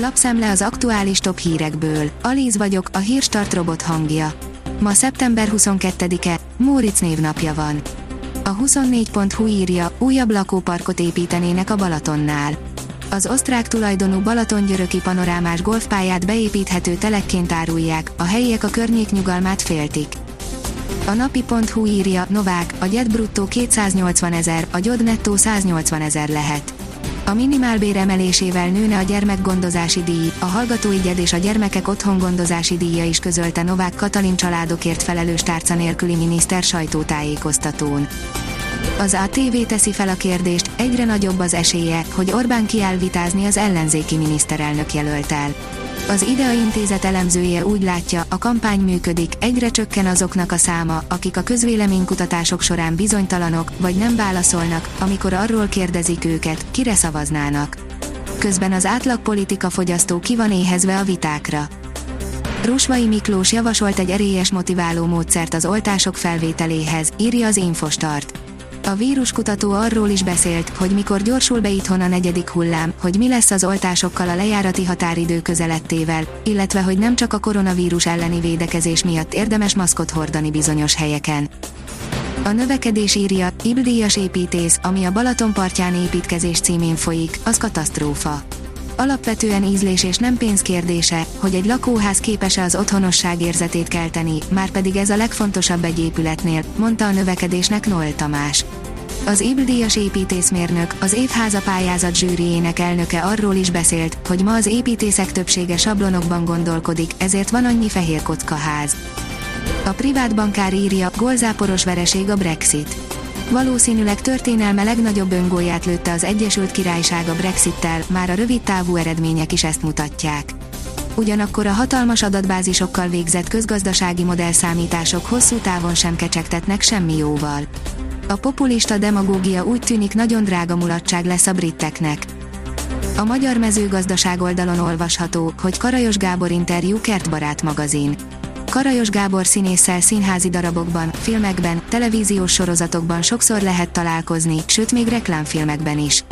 Lapszemle az aktuális top hírekből. Alíz vagyok, a hírstart robot hangja. Ma szeptember 22-e, Móricz névnapja van. A 24.hu írja, újabb lakóparkot építenének a Balatonnál. Az osztrák tulajdonú Balatongyöröki panorámás golfpályát beépíthető telekként árulják, a helyiek a környék nyugalmát féltik. A napi.hu írja, Novák, a jet bruttó 280 ezer, a gyod nettó 180 ezer lehet. A minimálbér emelésével nőne a gyermekgondozási díj, a hallgatói gyed és a gyermekek otthongondozási díja is közölte Novák Katalin családokért felelős tárca nélküli miniszter sajtótájékoztatón. Az ATV teszi fel a kérdést, egyre nagyobb az esélye, hogy Orbán kiáll vitázni az ellenzéki miniszterelnök jelöltel. Az IDEA intézet elemzője úgy látja, a kampány működik, egyre csökken azoknak a száma, akik a közvéleménykutatások során bizonytalanok, vagy nem válaszolnak, amikor arról kérdezik őket, kire szavaznának. Közben az átlag politika fogyasztó ki van éhezve a vitákra. Rusvai Miklós javasolt egy erélyes motiváló módszert az oltások felvételéhez, írja az Infostart. A víruskutató arról is beszélt, hogy mikor gyorsul be itthon a negyedik hullám, hogy mi lesz az oltásokkal a lejárati határidő közelettével, illetve hogy nem csak a koronavírus elleni védekezés miatt érdemes maszkot hordani bizonyos helyeken. A növekedés írja, Ibdíjas építész, ami a Balaton partján építkezés címén folyik, az katasztrófa. Alapvetően ízlés és nem pénz kérdése, hogy egy lakóház képes-e az otthonosság érzetét kelteni, már pedig ez a legfontosabb egy épületnél, mondta a növekedésnek Noel Tamás. Az Ibdíjas építészmérnök, az évháza pályázat zsűriének elnöke arról is beszélt, hogy ma az építészek többsége sablonokban gondolkodik, ezért van annyi fehér kocka ház. A privát bankár írja, golzáporos vereség a Brexit. Valószínűleg történelme legnagyobb öngóját lőtte az Egyesült Királyság a Brexittel, már a rövid távú eredmények is ezt mutatják. Ugyanakkor a hatalmas adatbázisokkal végzett közgazdasági modellszámítások hosszú távon sem kecsegtetnek semmi jóval. A populista demagógia úgy tűnik nagyon drága mulatság lesz a briteknek. A magyar mezőgazdaság oldalon olvasható, hogy Karajos Gábor interjú Kertbarát magazin. Karajos Gábor színésszel színházi darabokban, filmekben, televíziós sorozatokban sokszor lehet találkozni, sőt még reklámfilmekben is.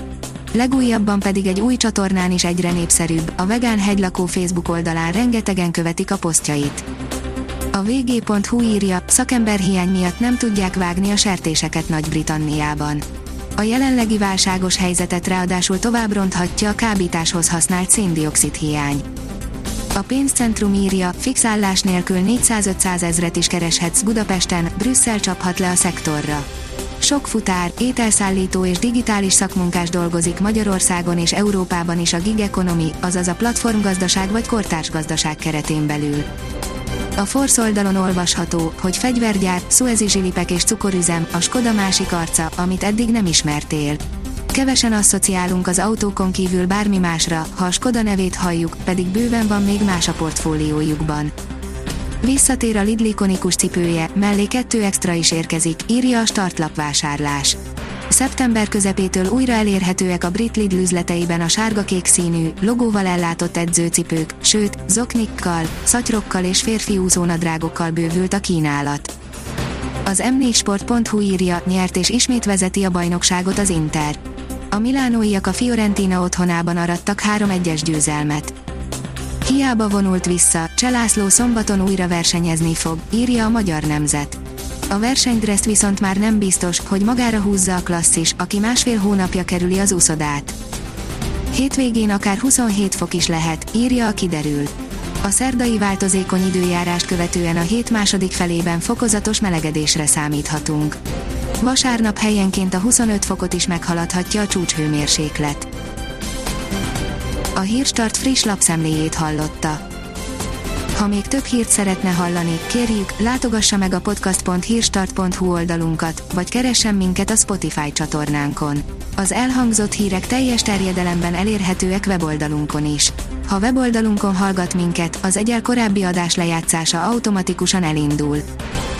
Legújabban pedig egy új csatornán is egyre népszerűbb, a Vegán Hegylakó Facebook oldalán rengetegen követik a posztjait. A vg.hu írja, szakemberhiány miatt nem tudják vágni a sertéseket Nagy-Britanniában. A jelenlegi válságos helyzetet ráadásul tovább ronthatja a kábításhoz használt széndiokszid hiány. A pénzcentrum írja, fixállás nélkül 400-500 ezret is kereshetsz Budapesten, Brüsszel csaphat le a szektorra. Sok futár, ételszállító és digitális szakmunkás dolgozik Magyarországon és Európában is a gig economy, azaz a platformgazdaság vagy kortársgazdaság keretén belül. A Force oldalon olvasható, hogy fegyvergyár, szuezi zsilipek és cukorüzem, a Skoda másik arca, amit eddig nem ismertél. Kevesen asszociálunk az autókon kívül bármi másra, ha a Skoda nevét halljuk, pedig bőven van még más a portfóliójukban. Visszatér a Lidl ikonikus cipője, mellé kettő extra is érkezik, írja a startlap vásárlás. Szeptember közepétől újra elérhetőek a brit Lidl üzleteiben a sárga-kék színű, logóval ellátott edzőcipők, sőt, zoknikkal, szatyrokkal és férfi úszónadrágokkal bővült a kínálat. Az m4sport.hu írja, nyert és ismét vezeti a bajnokságot az Inter. A milánóiak a Fiorentina otthonában arattak 3-1-es győzelmet. Hiába vonult vissza, Cselászló szombaton újra versenyezni fog, írja a Magyar Nemzet. A versenydreszt viszont már nem biztos, hogy magára húzza a klasszis, aki másfél hónapja kerüli az úszodát. Hétvégén akár 27 fok is lehet, írja a kiderül. A szerdai változékony időjárást követően a hét második felében fokozatos melegedésre számíthatunk. Vasárnap helyenként a 25 fokot is meghaladhatja a csúcshőmérséklet. A Hírstart friss lapszemléjét hallotta. Ha még több hírt szeretne hallani, kérjük, látogassa meg a podcast.hírstart.hu oldalunkat, vagy keressen minket a Spotify csatornánkon. Az elhangzott hírek teljes terjedelemben elérhetőek weboldalunkon is. Ha weboldalunkon hallgat minket, az egyel korábbi adás lejátszása automatikusan elindul.